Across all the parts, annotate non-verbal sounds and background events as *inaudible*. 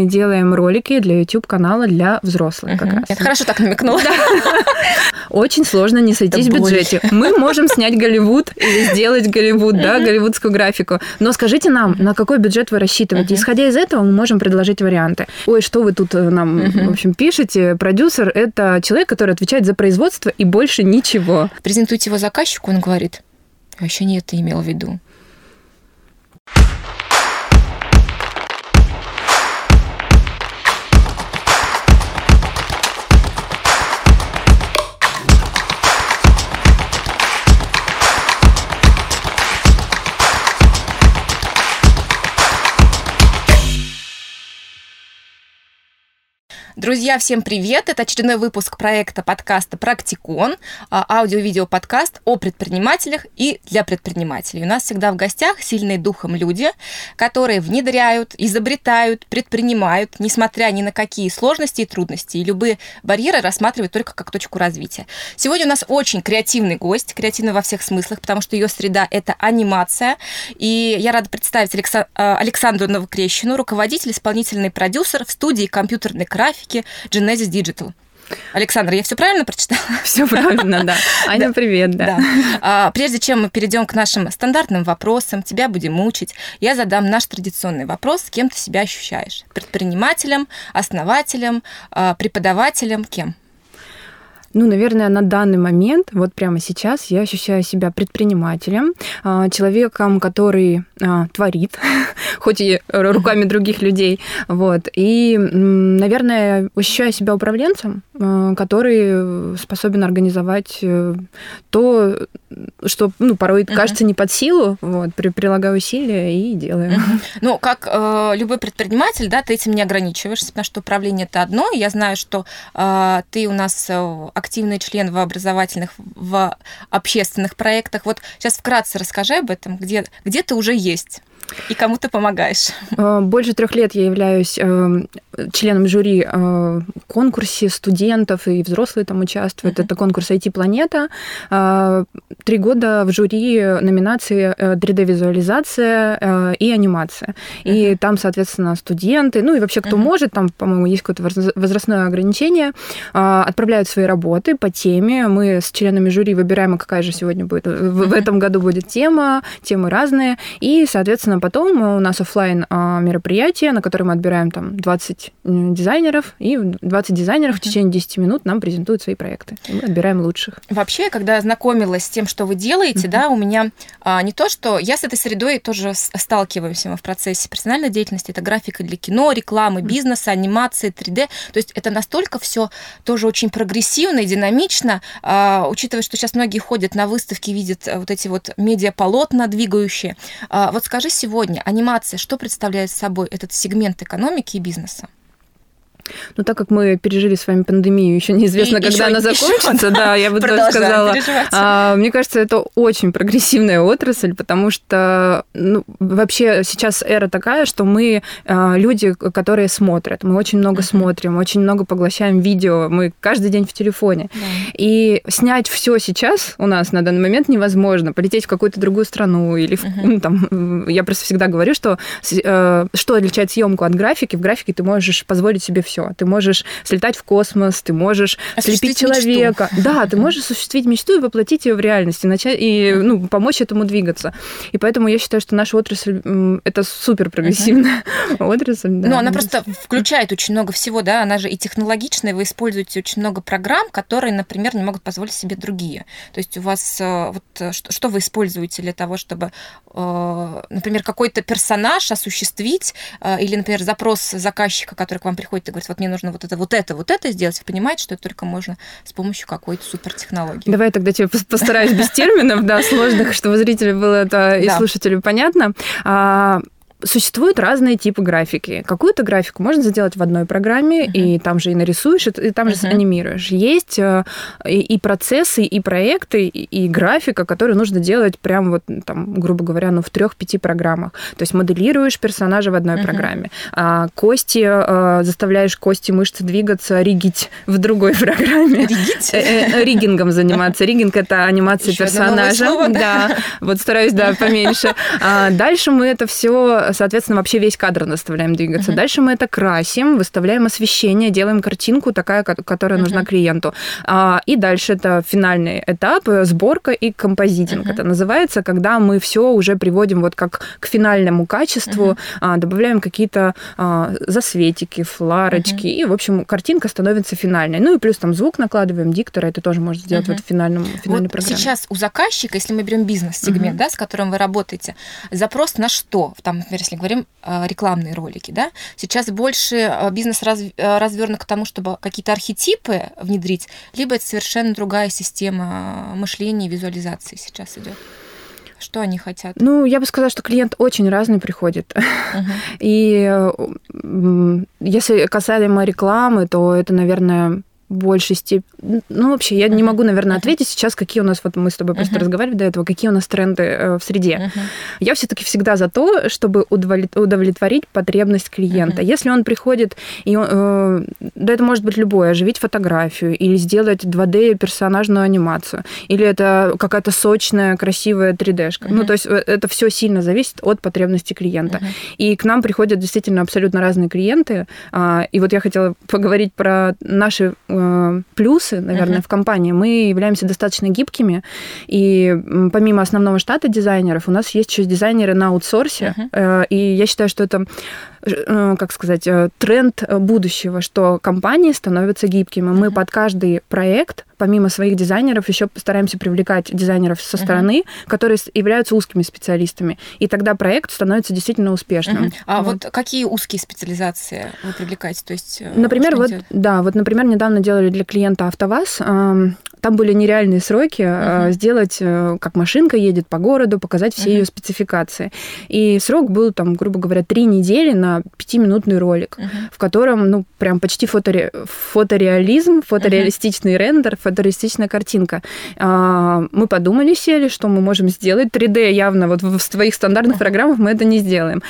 мы делаем ролики для YouTube-канала для взрослых как раз. Это хорошо так намекнула. Очень сложно не сойтись в бюджете. Мы можем снять Голливуд или сделать Голливуд, да, голливудскую графику. Но скажите нам, на какой бюджет вы рассчитываете? Исходя из этого, мы можем предложить варианты. Ой, что вы тут э, нам, в общем, пишете? Продюсер – это человек, который отвечает за производство и больше ничего. Презентуйте его заказчику, он говорит, вообще не это имел в виду. Друзья, всем привет! Это очередной выпуск проекта подкаста «Практикон», а, аудио-видео подкаст о предпринимателях и для предпринимателей. У нас всегда в гостях сильные духом люди, которые внедряют, изобретают, предпринимают, несмотря ни на какие сложности и трудности, и любые барьеры рассматривают только как точку развития. Сегодня у нас очень креативный гость, креативный во всех смыслах, потому что ее среда – это анимация. И я рада представить а, Александру Новокрещину, руководитель, исполнительный продюсер в студии компьютерной графики разработки Genesis Digital. Александр, я все правильно прочитала? *laughs* Все правильно, да. *laughs* Аня, привет, да. А, прежде чем мы перейдем к нашим стандартным вопросам, тебя будем мучить, я задам наш традиционный вопрос, кем ты себя ощущаешь? Предпринимателем, основателем, а, преподавателем, кем? Ну, наверное, на данный момент, вот прямо сейчас, я ощущаю себя предпринимателем, а, человеком, который а, творит, *laughs* хоть и руками других людей, вот. И, наверное, ощущаю себя управленцем, а, который способен организовать э, то, что, ну, порой uh-huh. кажется не под силу, вот, при, прилагаю усилия и делаю. Uh-huh. Ну, как э, любой предприниматель, да, ты этим не ограничиваешься, потому что управление это одно. Я знаю, что э, ты у нас э, активный член в образовательных, в общественных проектах. Вот сейчас вкратце расскажи об этом, где, где ты уже есть. И кому ты помогаешь? Э, больше трех лет я являюсь э, членом жюри э, конкурсе студентов и взрослые там участвуют. Uh-huh. Это конкурс IT-планета. Три года в жюри номинации 3D-визуализация и анимация. Uh-huh. И там, соответственно, студенты, ну и вообще кто uh-huh. может, там, по-моему, есть какое-то возрастное ограничение, отправляют свои работы по теме. Мы с членами жюри выбираем, какая же сегодня будет, в этом году будет тема, темы разные. И, соответственно, потом у нас офлайн а, мероприятие, на которое мы отбираем там 20 дизайнеров, и 20 дизайнеров в течение 10 минут нам презентуют свои проекты. И мы отбираем лучших. Вообще, когда я знакомилась с тем, что вы делаете, да, у меня а, не то, что я с этой средой тоже сталкиваюсь в процессе профессиональной деятельности, это графика для кино, рекламы, бизнеса, анимации, 3D. То есть это настолько все тоже очень прогрессивно и динамично, а, учитывая, что сейчас многие ходят на выставки, видят вот эти вот медиаполотна двигающие. Вот скажи сегодня, анимация что представляет собой этот сегмент экономики и бизнеса? Ну, так как мы пережили с вами пандемию, еще неизвестно, и когда еще, она закончится, еще, да, я бы тоже сказала. А, мне кажется, это очень прогрессивная отрасль, потому что ну, вообще сейчас эра такая, что мы а, люди, которые смотрят, мы очень много uh-huh. смотрим, очень много поглощаем видео, мы каждый день в телефоне. Yeah. И снять все сейчас у нас на данный момент невозможно. Полететь в какую-то другую страну или в, uh-huh. ну, там, я просто всегда говорю, что э, что отличает съемку от графики, в графике ты можешь позволить себе все. Ты можешь слетать в космос, ты можешь слепить человека. Мечту. Да, ты *laughs* можешь осуществить мечту и воплотить ее в реальность, и, начать, и ну, помочь этому двигаться. И поэтому я считаю, что наша отрасль – это супер прогрессивная uh-huh. *laughs* отрасль. Да. Ну, она просто включает очень много всего, да, она же и технологичная, вы используете очень много программ, которые, например, не могут позволить себе другие. То есть у вас э, вот э, что, что вы используете для того, чтобы, э, например, какой-то персонаж осуществить, или, например, запрос заказчика, который к вам приходит и говорит, вот мне нужно вот это, вот это, вот это сделать, вы понимаете, что это только можно с помощью какой-то супертехнологии. Давай я тогда тебе постараюсь без терминов, да, сложных, чтобы зрителю было это и слушателю понятно. Существуют разные типы графики. Какую-то графику можно сделать в одной программе, uh-huh. и там же и нарисуешь, и там uh-huh. же анимируешь. Есть э, и процессы, и проекты, и графика, которые нужно делать прям вот, там, грубо говоря, ну, в трех-пяти программах. То есть моделируешь персонажа в одной uh-huh. программе, а кости, э, заставляешь кости, мышцы двигаться, ригить в другой *laughs* программе. Ригить? Э, ригингом заниматься. Ригинг – это анимация персонажа. Да, вот стараюсь, да, поменьше. А дальше мы это все соответственно, вообще весь кадр заставляем двигаться. Uh-huh. Дальше мы это красим, выставляем освещение, делаем картинку такая, которая uh-huh. нужна клиенту. А, и дальше это финальный этап, сборка и композитинг. Uh-huh. Это называется, когда мы все уже приводим вот как к финальному качеству, uh-huh. добавляем какие-то а, засветики, фларочки, uh-huh. и, в общем, картинка становится финальной. Ну и плюс там звук накладываем, диктора, это тоже можно сделать uh-huh. в финальном, финальной вот программе. сейчас у заказчика, если мы берем бизнес-сегмент, uh-huh. да, с которым вы работаете, запрос на что? Там, например, если говорим а, рекламные ролики, да, сейчас больше а, бизнес раз, развернут к тому, чтобы какие-то архетипы внедрить, либо это совершенно другая система мышления и визуализации сейчас идет. Что они хотят? Ну, я бы сказала, что клиент очень разный приходит. Uh-huh. *laughs* И если касаемо рекламы, то это, наверное, большей степени... Ну, вообще, я uh-huh. не могу, наверное, ответить uh-huh. сейчас, какие у нас... Вот мы с тобой просто uh-huh. разговаривали до этого, какие у нас тренды э, в среде. Uh-huh. Я все таки всегда за то, чтобы удовлетворить потребность клиента. Uh-huh. Если он приходит, и он, э, да это может быть любое, оживить фотографию или сделать 2D-персонажную анимацию, или это какая-то сочная, красивая 3D-шка. Uh-huh. Ну, то есть э, это все сильно зависит от потребности клиента. Uh-huh. И к нам приходят действительно абсолютно разные клиенты. А, и вот я хотела поговорить про наши Э, плюсы, наверное, uh-huh. в компании. Мы являемся достаточно гибкими, и помимо основного штата дизайнеров, у нас есть еще дизайнеры на аутсорсе, uh-huh. и я считаю, что это э, как сказать, тренд будущего, что компании становятся гибкими. Мы uh-huh. под каждый проект, помимо своих дизайнеров, еще стараемся привлекать дизайнеров со стороны, uh-huh. которые являются узкими специалистами. И тогда проект становится действительно успешным. Uh-huh. А вот. вот какие узкие специализации вы привлекаете? То есть, например, вот, да, вот, например, недавно делали для клиента АвтоВАЗ. Там были нереальные сроки uh-huh. сделать, э, как машинка едет по городу, показать все uh-huh. ее спецификации. И срок был, там, грубо говоря, три недели на пятиминутный ролик, uh-huh. в котором, ну, прям почти фоторе... фотореализм, фотореалистичный uh-huh. рендер, фотореалистичная картинка. А, мы подумали, сели, что мы можем сделать. 3D явно вот в твоих стандартных uh-huh. программах мы это не сделаем.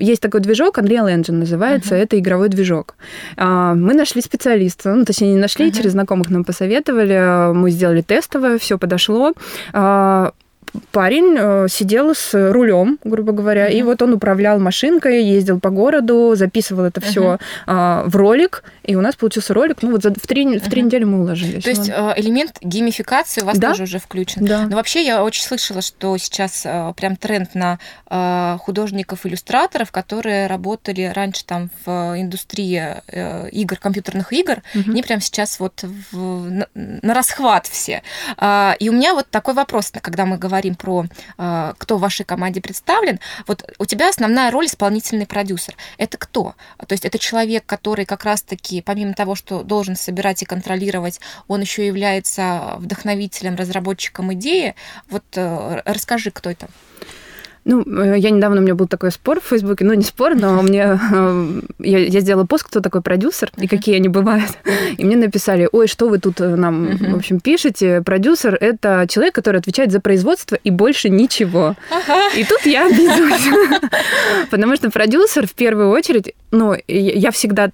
Есть такой движок, Unreal Engine называется, uh-huh. это игровой движок. Мы нашли специалиста, ну, точнее, не нашли, uh-huh. через знакомых нам посоветовали, мы сделали тестовое, все подошло. А, парень э, сидел с рулем, грубо говоря, uh-huh. и вот он управлял машинкой, ездил по городу, записывал это все uh-huh. А, в ролик, и у нас получился ролик. Ну вот за, в, три, uh-huh. в три недели мы уложились. То есть э, элемент геймификации у вас да? тоже уже включен. Да. Но вообще я очень слышала, что сейчас э, прям тренд на художников-иллюстраторов, которые работали раньше там в индустрии игр, компьютерных игр, uh-huh. они прям сейчас вот в, на, на расхват все. А, и у меня вот такой вопрос, когда мы говорим говорим про э, кто в вашей команде представлен, вот у тебя основная роль исполнительный продюсер. Это кто? То есть это человек, который как раз-таки, помимо того, что должен собирать и контролировать, он еще является вдохновителем, разработчиком идеи. Вот э, расскажи, кто это. Ну, э, я недавно, у меня был такой спор в Фейсбуке, ну, не спор, но мне... Э, я, я сделала пост, кто такой продюсер и какие они бывают. И мне написали, ой, что вы тут э, нам, в общем, пишете? Продюсер – это человек, который отвечает за производство и больше ничего. И тут я обиделась. *laughs* Потому что продюсер, в первую очередь, ну, я всегда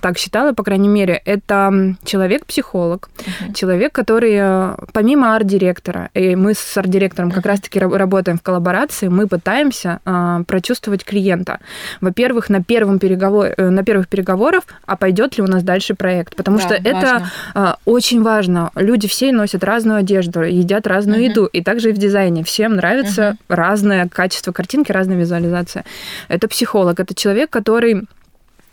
так считала, по крайней мере, это человек-психолог, человек, который помимо арт-директора, и мы с арт-директором как раз-таки работаем в коллаборации, мы пытаемся а, прочувствовать клиента. Во-первых, на, первом переговор... Э, на первых переговорах, а пойдет ли у нас дальше проект. Потому да, что важно. это а, очень важно. Люди все носят разную одежду, едят разную uh-huh. еду. И также и в дизайне. Всем нравится uh-huh. разное качество картинки, разная визуализация. Это психолог, это человек, который Э,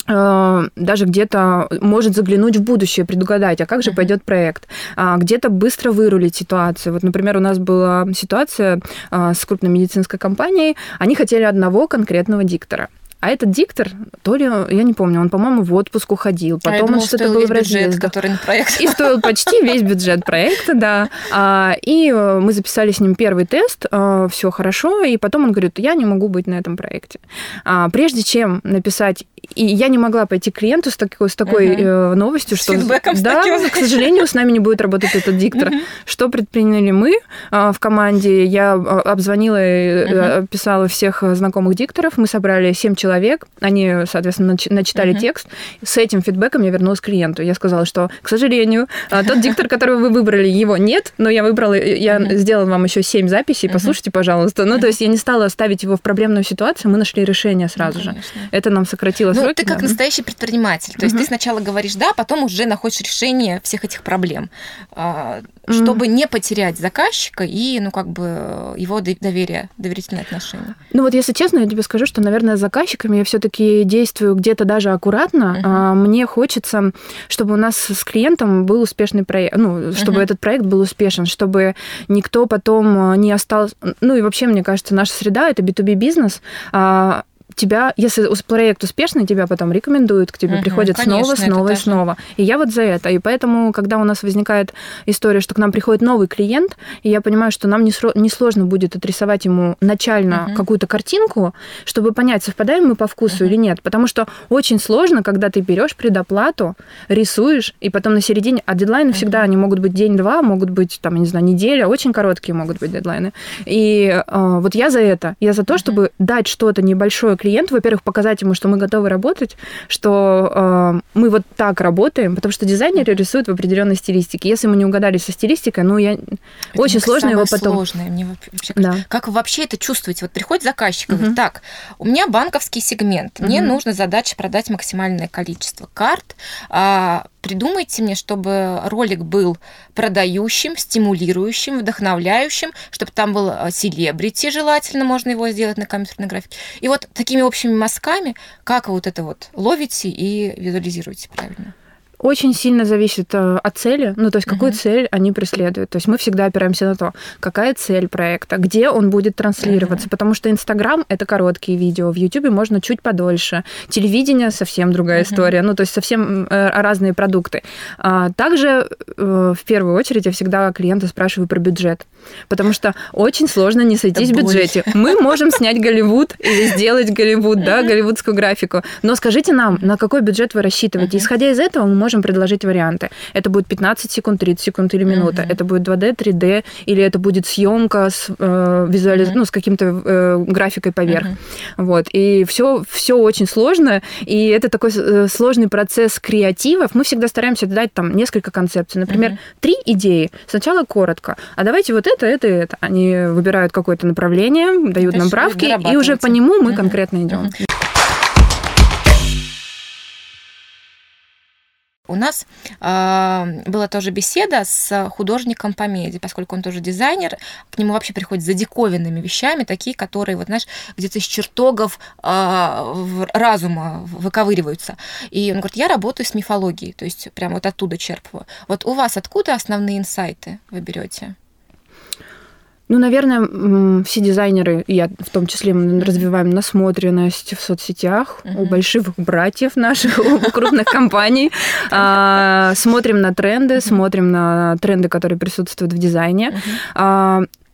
даже где-то может заглянуть в будущее, предугадать, а как же пойдет проект, а где-то быстро вырулить ситуацию. Вот, например, у нас была ситуация а, с крупной медицинской компанией, они хотели одного конкретного диктора. А этот диктор, то ли, я не помню, он, по-моему, в отпуск уходил. Потом а думала, он что-то был в бюджет, который на проект. И стоил *laughs* почти весь бюджет проекта, да. А, и э, мы записали с ним первый тест, э, все хорошо, и потом он говорит, я не могу быть на этом проекте. А, прежде чем написать и я не могла пойти к клиенту с такой, с такой uh-huh. новостью, с что фидбэком да, с к сожалению, с нами не будет работать этот диктор. Uh-huh. Что предприняли мы в команде? Я обзвонила и uh-huh. писала всех знакомых дикторов. Мы собрали 7 человек человек, они, соответственно, начитали uh-huh. текст. С этим фидбэком я вернулась к клиенту. Я сказала, что, к сожалению, а, тот диктор, который вы выбрали, его нет, но я выбрала, я uh-huh. сделала вам еще семь записей, послушайте, uh-huh. пожалуйста. Ну, uh-huh. то есть я не стала ставить его в проблемную ситуацию, мы нашли решение сразу ну, же. Это нам сократило ну, сроки. ты как да. настоящий предприниматель. То есть ты сначала говоришь «да», потом уже находишь решение всех этих проблем, а, чтобы не потерять заказчика и, ну, как бы его доверие, доверительные отношения. Ну, вот если честно, я тебе скажу, что, наверное, с заказчиками я все-таки действую где-то даже аккуратно. Uh-huh. Мне хочется, чтобы у нас с клиентом был успешный проект, ну, чтобы uh-huh. этот проект был успешен, чтобы никто потом не остался... Ну, и вообще, мне кажется, наша среда — это B2B бизнес, а тебя, если проект успешный, тебя потом рекомендуют, к тебе угу, приходят конечно, снова, снова и снова. И я вот за это. И поэтому, когда у нас возникает история, что к нам приходит новый клиент, и я понимаю, что нам не сложно будет отрисовать ему начально угу. какую-то картинку, чтобы понять, совпадаем мы по вкусу угу. или нет. Потому что очень сложно, когда ты берешь предоплату, рисуешь, и потом на середине, а дедлайны угу. всегда, они могут быть день-два, могут быть, там, я не знаю, неделя, очень короткие могут быть дедлайны. И э, вот я за это. Я за то, чтобы дать что-то небольшое клиенту, во-первых, показать ему, что мы готовы работать, что э, мы вот так работаем, потому что дизайнеры рисуют в определенной стилистике. Если мы не угадали со стилистикой, ну, я... Это очень сложно его потом... сложное. Мне вообще... да. Как вы вообще это чувствуете? Вот приходит заказчик и говорит, так, у меня банковский сегмент, мне нужно задача продать максимальное количество карт, а, придумайте мне, чтобы ролик был продающим, стимулирующим, вдохновляющим, чтобы там был э, селебрити желательно, можно его сделать на компьютерной графике. И вот такими общими мазками, как вы вот это вот ловите и визуализируете правильно? Очень сильно зависит э, от цели, ну, то есть какую uh-huh. цель они преследуют. То есть мы всегда опираемся на то, какая цель проекта, где он будет транслироваться, uh-huh. потому что Инстаграм — это короткие видео, в Ютубе можно чуть подольше, телевидение — совсем другая uh-huh. история, ну, то есть совсем э, разные продукты. А также э, в первую очередь я всегда клиента спрашиваю про бюджет, потому что очень сложно не сойтись в бюджете. Мы можем снять Голливуд или сделать Голливуд, да, голливудскую графику, но скажите нам, на какой бюджет вы рассчитываете? Исходя из этого мы можем можем предложить варианты. Это будет 15 секунд, 30 секунд или минута. Uh-huh. Это будет 2D, 3D, или это будет съемка с э, визуализ... uh-huh. ну, с каким-то э, графикой поверх. Uh-huh. Вот. И все, все очень сложно, и это такой э, сложный процесс креативов. Мы всегда стараемся дать там несколько концепций. Например, uh-huh. три идеи. Сначала коротко. А давайте вот это, это, это. Они выбирают какое-то направление, дают нам правки, и уже по нему мы uh-huh. конкретно идем. Uh-huh. У нас э, была тоже беседа с художником по меди, поскольку он тоже дизайнер, к нему вообще приходят за диковинными вещами, такие, которые, вот знаешь, где-то из чертогов э, разума выковыриваются. И он говорит, я работаю с мифологией, то есть прямо вот оттуда черпаю. Вот у вас откуда основные инсайты вы берете? Ну, наверное, все дизайнеры, я в том числе, мы развиваем насмотренность в соцсетях uh-huh. у больших братьев наших, у *laughs* крупных компаний. А, смотрим на тренды, смотрим на тренды, которые присутствуют в дизайне.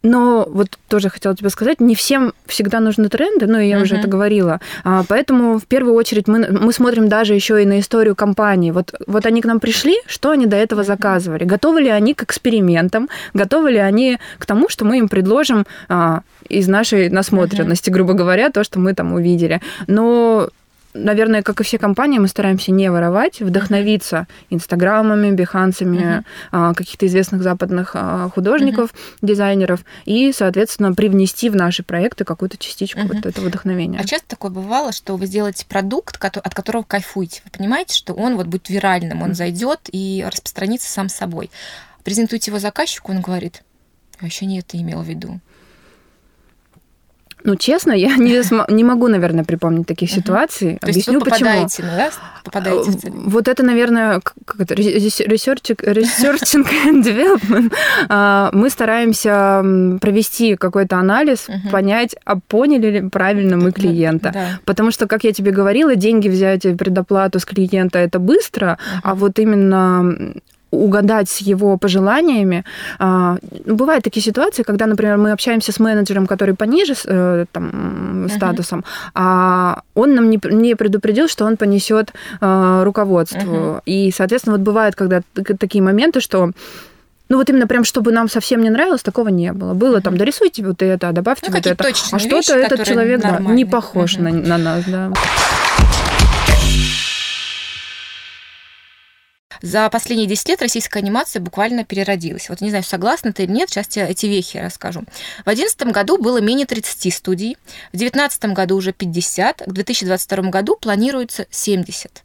Но вот тоже хотела тебе сказать, не всем всегда нужны тренды, ну, я uh-huh. уже это говорила. А, поэтому в первую очередь мы, мы смотрим даже еще и на историю компании. Вот, вот они к нам пришли, что они до этого заказывали? Готовы ли они к экспериментам? Готовы ли они к тому, что мы им предложим а, из нашей насмотренности, uh-huh. грубо говоря, то, что мы там увидели? Но наверное, как и все компании, мы стараемся не воровать, вдохновиться инстаграмами, бихансами uh-huh. каких-то известных западных а, художников, uh-huh. дизайнеров, и, соответственно, привнести в наши проекты какую-то частичку uh-huh. вот этого вдохновения. А часто такое бывало, что вы сделаете продукт, от которого кайфуете. Вы понимаете, что он вот будет виральным, он uh-huh. зайдет и распространится сам собой. Презентуете его заказчику, он говорит, я вообще не это имел в виду. Ну, честно, я *laughs* не, не могу, наверное, припомнить таких ситуаций. То Объясню, есть вы попадаете, почему. Ну, да? Попадаете в цель. Вот это, наверное, как это, researching, *laughs* researching and development. А, мы стараемся провести какой-то анализ, понять, а поняли ли правильно мы клиента. Да. Потому что, как я тебе говорила, деньги взять предоплату с клиента это быстро, а вот именно угадать с его пожеланиями. А, бывают такие ситуации, когда, например, мы общаемся с менеджером, который пониже э, там, статусом, uh-huh. а он нам не, предупредил, что он понесет а, руководству. Uh-huh. И, соответственно, вот бывают, когда такие моменты, что ну вот именно прям, чтобы нам совсем не нравилось, такого не было. Было там, дорисуйте вот это, добавьте ну, вот это. А что-то этот человек да, не похож угу. на, на нас, да. За последние 10 лет российская анимация буквально переродилась. Вот не знаю, согласна ты или нет, сейчас тебе эти вехи расскажу. В 2011 году было менее 30 студий, в 2019 году уже 50, к 2022 году планируется 70.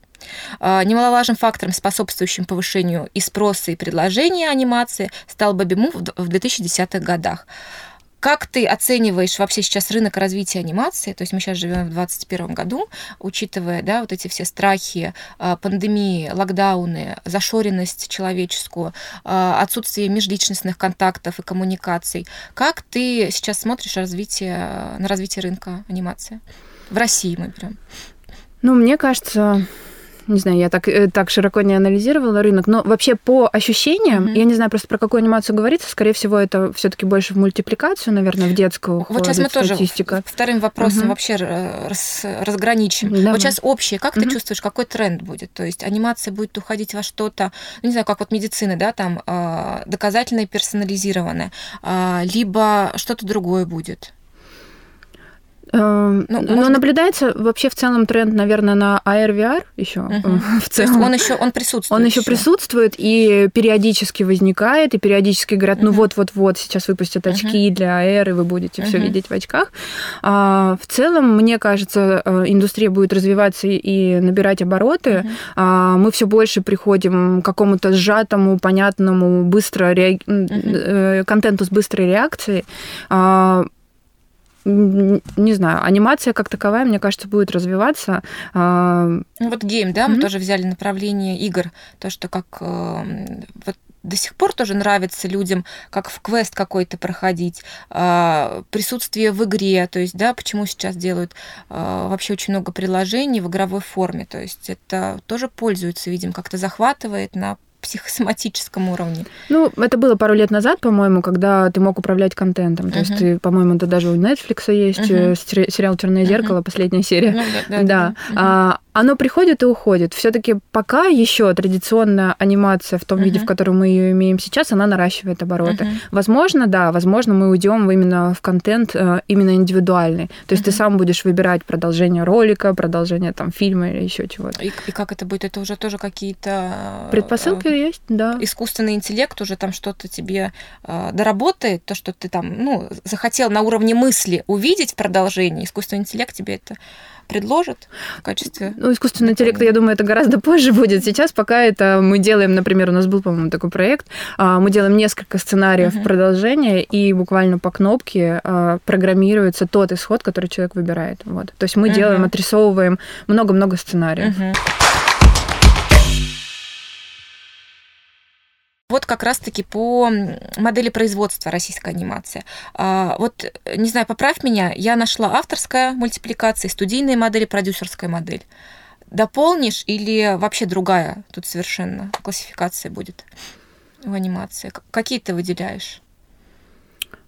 А, немаловажным фактором, способствующим повышению и спроса, и предложения анимации, стал бэби-бум в 2010-х годах. Как ты оцениваешь вообще сейчас рынок развития анимации? То есть мы сейчас живем в 2021 году, учитывая да, вот эти все страхи, а, пандемии, локдауны, зашоренность человеческую, а, отсутствие межличностных контактов и коммуникаций. Как ты сейчас смотришь развитие, на развитие рынка анимации? В России мы прям. Ну, мне кажется, не знаю, я так, э, так широко не анализировала рынок, но вообще по ощущениям, mm-hmm. я не знаю просто про какую анимацию говорится, скорее всего, это все-таки больше в мультипликацию, наверное, в детскую. Вот сейчас мы статистика. тоже вторым вопросом mm-hmm. вообще раз, разграничим. Давай. Вот сейчас общее, как mm-hmm. ты чувствуешь, какой тренд будет? То есть анимация будет уходить во что-то, ну, не знаю, как вот медицина, да, там а, доказательное, персонализированное, а, либо что-то другое будет? Эм, ну, но наблюдается вообще в целом тренд, наверное, на AR VR еще угу. в целом. То есть он еще он присутствует. Он еще, присутствует и периодически возникает, и периодически говорят, угу. ну вот вот вот сейчас выпустят очки угу. для AR, и вы будете угу. все видеть в очках. А, в целом, мне кажется, э, индустрия будет развиваться и набирать обороты. Угу. А, мы все больше приходим к какому-то сжатому, понятному, быстро реаг... угу. контенту с быстрой реакцией. А, не знаю, анимация как таковая, мне кажется, будет развиваться. А, ну, вот гейм, да, mm-hmm. мы тоже взяли направление игр, то, что как э, вот до сих пор тоже нравится людям, как в квест какой-то проходить, а, присутствие в игре, то есть, да, почему сейчас делают а, вообще очень много приложений в игровой форме, то есть это тоже пользуется, видим, как-то захватывает на психосоматическом уровне? Ну, это было пару лет назад, по-моему, когда ты мог управлять контентом. Uh-huh. То есть, ты, по-моему, это даже у Netflix есть uh-huh. сериал Черное зеркало, uh-huh. последняя серия. Ну, да, да, да. да. Uh-huh. А, оно приходит и уходит. Все-таки пока еще традиционная анимация в том uh-huh. виде, в котором мы ее имеем сейчас, она наращивает обороты. Uh-huh. Возможно, да, возможно, мы уйдем именно в контент э, именно индивидуальный. То есть uh-huh. ты сам будешь выбирать продолжение ролика, продолжение там фильма или еще чего-то. И, и как это будет? Это уже тоже какие-то э, предпосылки э, есть, да. Искусственный интеллект уже там что-то тебе э, доработает, то, что ты там, ну, захотел на уровне мысли увидеть в продолжении, искусственный интеллект тебе это предложит в качестве... Ну, искусственный интеллект, я думаю, это гораздо позже будет. Сейчас пока это мы делаем, например, у нас был, по-моему, такой проект, а, мы делаем несколько сценариев uh-huh. продолжения, и буквально по кнопке а, программируется тот исход, который человек выбирает. Вот. То есть мы uh-huh. делаем, отрисовываем много-много сценариев. Uh-huh. Вот как раз-таки по модели производства российской анимации. А, вот, не знаю, поправь меня, я нашла авторская мультипликация, студийная модель, продюсерская модель. Дополнишь или вообще другая тут совершенно классификация будет в анимации? Какие ты выделяешь?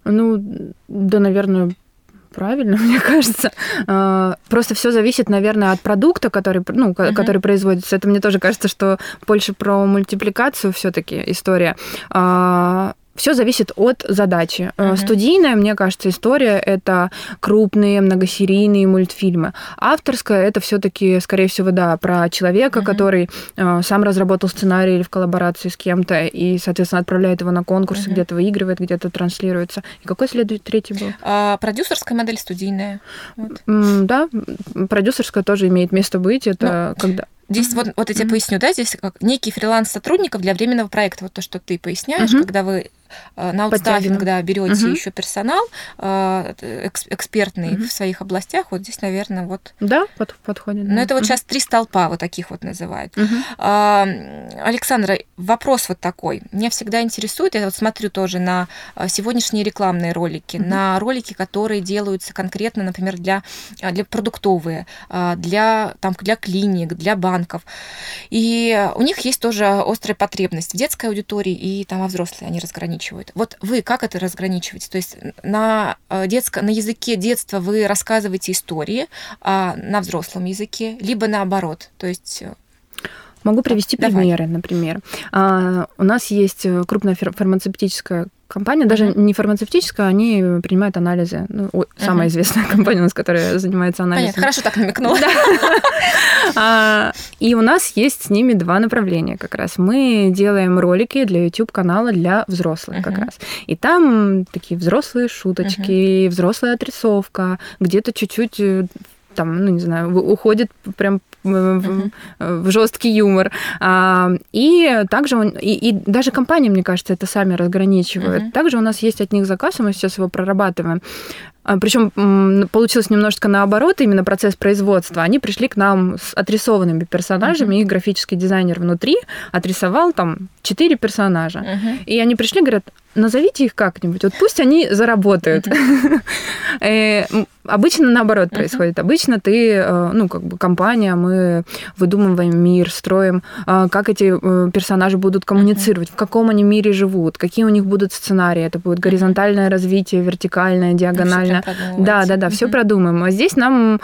Ну, да, наверное, правильно, *laughs* мне кажется. А, просто все зависит, наверное, от продукта, который, ну, uh-huh. который производится. Это мне тоже кажется, что больше про мультипликацию все-таки история. Все зависит от задачи. Uh-huh. Студийная, мне кажется, история это крупные многосерийные мультфильмы. Авторская это все-таки, скорее всего, да, про человека, uh-huh. который э, сам разработал сценарий или в коллаборации с кем-то и, соответственно, отправляет его на конкурсы, uh-huh. где-то выигрывает, где-то транслируется. И какой следует третий был? А, продюсерская модель студийная. Вот. Да, продюсерская тоже имеет место быть. Это ну, когда Здесь вот, вот я тебе поясню, да, здесь как некий фриланс сотрудников для временного проекта, вот то, что ты поясняешь, когда вы на аутстаффинг, да, берете угу. еще персонал э, экспертный угу. в своих областях, вот здесь, наверное, вот... Да, под, подходит. Но это вот сейчас три столпа вот таких вот называют. Угу. Александра, вопрос вот такой. Меня всегда интересует, я вот смотрю тоже на э, сегодняшние рекламные ролики, угу. на ролики, которые делаются конкретно, например, для, для продуктовые, для, там, для клиник, для банков. И у них есть тоже острая потребность в детской аудитории и там во взрослой они разграничивают разграничивают. Вот вы как это разграничиваете? То есть на, э, детско, на языке детства вы рассказываете истории, а на взрослом языке, либо наоборот? То есть... Э, Могу привести примеры, Давай. например. А, у нас есть крупная фармацевтическая компания, даже uh-huh. не фармацевтическая, они принимают анализы. Ну, uh-huh. Самая известная *laughs* компания у нас, которая занимается анализом. Понятно, хорошо так намекнула. *laughs* А, и у нас есть с ними два направления как раз. Мы делаем ролики для YouTube-канала для взрослых как раз. И там такие взрослые шуточки, взрослая отрисовка, где-то чуть-чуть э, там, ну, не знаю, уходит прям в, в жесткий юмор. А, и также он, и, и даже компании, мне кажется, это сами разграничивают. Uh-huh. Также у нас есть от них заказ, и мы сейчас его прорабатываем. А, Причем получилось немножечко наоборот, именно процесс производства. Они пришли к нам с отрисованными персонажами, uh-huh. и графический дизайнер внутри отрисовал там четыре персонажа. Uh-huh. И они пришли, говорят, назовите их как-нибудь, вот пусть они заработают. *laughs* Э, обычно наоборот происходит. Обычно ты, э, ну, как бы компания, мы выдумываем мир, строим, э, как эти персонажи будут коммуницировать, в каком они мире живут, какие у них будут сценарии. Это будет горизонтальное развитие, вертикальное, диагональное. Да, да, да, все продумаем. А здесь нам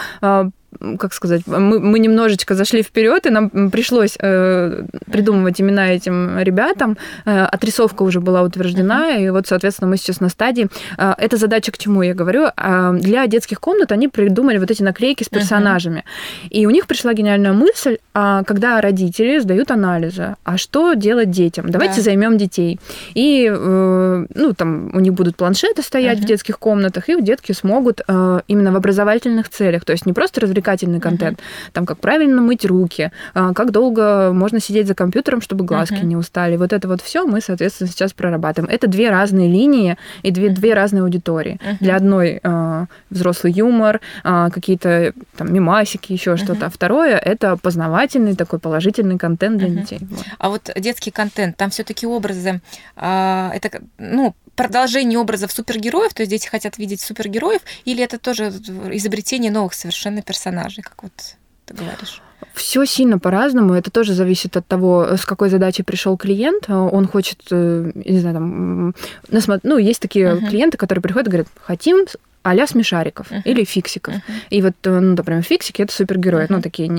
как сказать, мы, мы немножечко зашли вперед, и нам пришлось э, придумывать имена этим ребятам. Э, отрисовка уже была утверждена, и вот, соответственно, мы сейчас на стадии. Э, эта задача к чему я говорю? Э, для детских комнат они придумали вот эти наклейки с персонажами. И у них пришла гениальная мысль, а когда родители сдают анализы, а что делать детям? Давайте да. займем детей. И, э, ну, там у них будут планшеты стоять uh-huh. в детских комнатах, и детки смогут э, именно в образовательных целях, то есть не просто развлекаться развлекательный контент. Uh-huh. Там, как правильно мыть руки, а, как долго можно сидеть за компьютером, чтобы глазки uh-huh. не устали. Вот это вот все мы, соответственно, сейчас прорабатываем. Это две разные линии и две, uh-huh. две разные аудитории. Uh-huh. Для одной э, взрослый юмор, э, какие-то там мимасики, еще uh-huh. что-то. А второе это познавательный такой положительный контент для uh-huh. детей. Вот. А вот детский контент, там все-таки образы, э, это ну продолжение образов супергероев, то есть дети хотят видеть супергероев, или это тоже изобретение новых совершенно персонажей, как вот ты говоришь? Все сильно по-разному. Это тоже зависит от того, с какой задачей пришел клиент. Он хочет, э, не знаю, там, ну, есть такие uh-huh. клиенты, которые приходят и говорят, хотим а-ля смешариков uh-huh. или фиксиков. Uh-huh. И вот, э, ну, например, фиксики это супергерои. Uh-huh. Ну, такие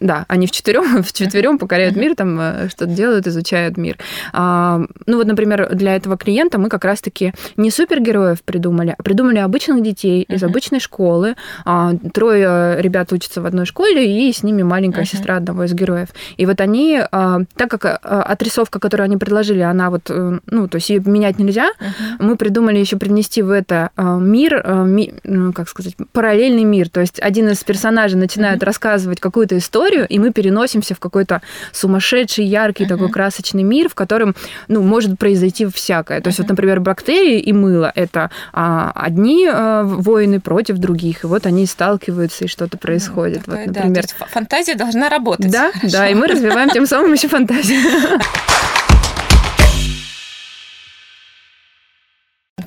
да, они в четвером, *laughs* в четвером покоряют мир, там э, что-то делают, изучают мир. А, ну вот, например, для этого клиента мы как раз-таки не супергероев придумали, а придумали обычных детей из обычной школы. А, трое ребят учатся в одной школе, и с ними маленькая сестра одного из героев. И вот они, а, так как отрисовка, которую они предложили, она вот, э, ну, то есть ее менять нельзя, мы придумали еще привнести в это мир, ми, ну, как сказать, параллельный мир. То есть один из персонажей начинает рассказывать какую-то историю, и мы переносимся в какой-то сумасшедший, яркий uh-huh. такой красочный мир, в котором, ну, может произойти всякое. То есть, uh-huh. вот, например, бактерии и мыло – это а, одни а, воины против других, и вот они сталкиваются, и что-то происходит. Ну, такое, вот, например. Да, фантазия должна работать. Да, Хорошо. да, и мы развиваем тем самым *laughs* еще фантазию. *laughs*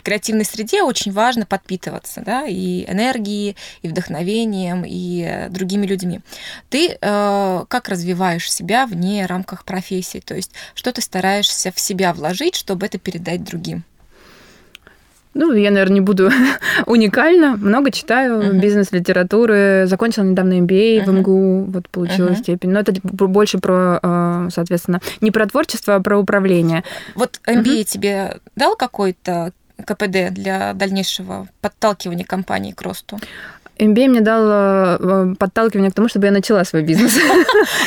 креативной среде очень важно подпитываться, да, и энергией, и вдохновением, и другими людьми. Ты э, как развиваешь себя вне рамках профессии? То есть что ты стараешься в себя вложить, чтобы это передать другим? Ну, я, наверное, не буду *laughs* уникально. Много читаю uh-huh. бизнес-литературы. Закончила недавно MBA uh-huh. в МГУ, вот получила uh-huh. степень. Но это больше про, э, соответственно, не про творчество, а про управление. Вот MBA uh-huh. тебе дал какой-то КПД для дальнейшего подталкивания компании к росту? MBA мне дал э, подталкивание к тому, чтобы я начала свой бизнес. *laughs*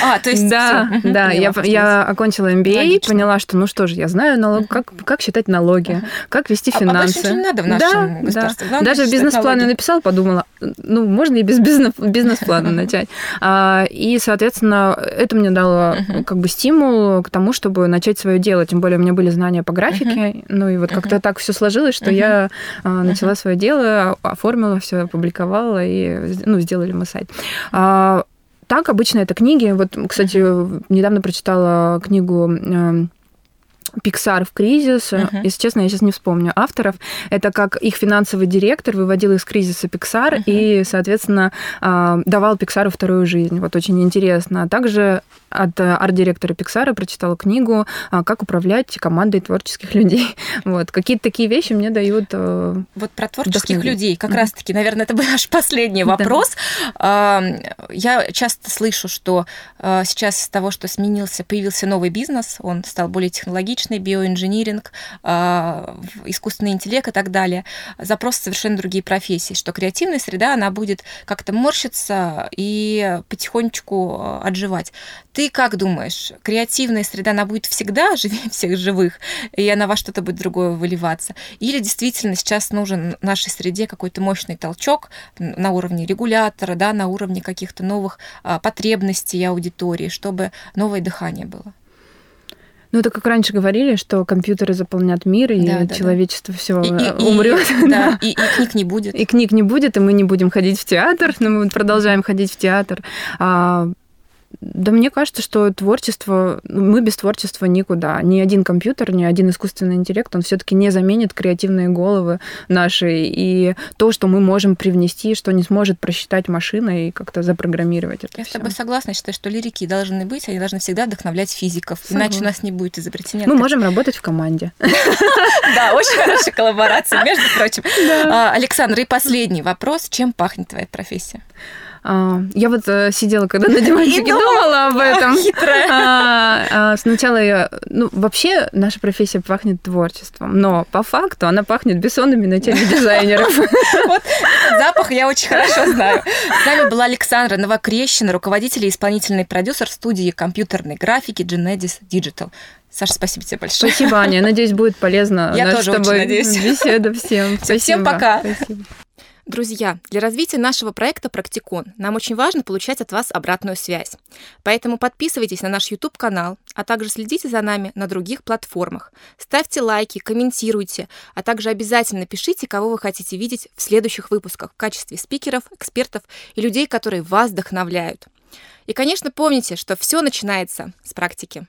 А, то есть Да, да, я, окончила MBA, поняла, что ну что же, я знаю налог, как, считать налоги, как вести финансы. А, а не надо в нашем да, государстве. Да. Даже бизнес-план я написала, подумала, ну, можно и без бизнес-плана начать. А, и, соответственно, это мне дало как бы стимул к тому, чтобы начать свое дело. Тем более у меня были знания по графике, ну и вот как-то так все сложилось, что я а, начала свое дело, оформила все, опубликовала, и ну, сделали мы сайт. А, так, обычно это книги. Вот, кстати, недавно прочитала книгу эм, Pixar в кризис. Uh-huh. Если честно, я сейчас не вспомню авторов. Это как их финансовый директор выводил из кризиса Pixar uh-huh. и, соответственно, а, давал Pixar вторую жизнь. Вот очень интересно. А также от арт-директора Пиксара прочитала книгу «Как управлять командой творческих людей». *laughs* Вот. Какие-то такие вещи мне дают Вот про творческих людей. Как раз-таки, наверное, это был *laughs* наш последний вопрос. Да. Я часто слышу, что сейчас из того, что сменился, появился новый бизнес, он стал более технологичный, биоинжиниринг, искусственный интеллект и так далее. Запрос совершенно другие профессии, что креативная среда, она будет как-то морщиться и потихонечку отживать. Ты как думаешь, креативная среда, она будет всегда *laughs* живее всех живых, и она во что-то будет другое выливаться? Или действительно сейчас нужен нашей среде какой-то мощный толчок на уровне регулятора, да, на уровне каких-то новых а, потребностей аудитории, чтобы новое дыхание было? Ну, это как раньше говорили, что компьютеры заполнят мир, и да, да, человечество *laughs* да. все умрет. И, да, и, и книг не будет. И книг не будет, и мы не будем ходить в театр, но мы продолжаем ходить в театр. А, да мне кажется, что творчество, ну, мы без творчества никуда. Ни один компьютер, ни один искусственный интеллект, он все-таки не заменит креативные головы наши и то, что мы можем привнести, что не сможет просчитать машина и как-то запрограммировать это. Я всё. с тобой согласна, считаю, что лирики должны быть, они должны всегда вдохновлять физиков, Согласна. иначе у нас не будет изобретения. Мы можем работать в команде. *laughs* Да, очень хорошая коллаборация, между прочим. А, Александр, и последний вопрос. Чем пахнет твоя профессия? А, я вот э, сидела, когда на *laughs* диванчике думала об этом. А, а, сначала я... Ну, вообще наша профессия пахнет творчеством, но по факту она пахнет бессонными ночами дизайнеров. *laughs* Вот запах я очень хорошо знаю. С нами была Александра Новокрещина, руководитель и исполнительный продюсер студии компьютерной графики Genesis Digital. Саша, спасибо тебе большое. Спасибо, Аня. Надеюсь, будет полезно. Я тоже очень надеюсь. Беседа всем. Спасибо. Всем пока. Спасибо. Друзья, для развития нашего проекта «Практикон» нам очень важно получать от вас обратную связь. Поэтому подписывайтесь на наш YouTube-канал, а также следите за нами на других платформах. Ставьте лайки, комментируйте, а также обязательно пишите, кого вы хотите видеть в следующих выпусках в качестве спикеров, экспертов и людей, которые вас вдохновляют. И, конечно, помните, что все начинается с практики.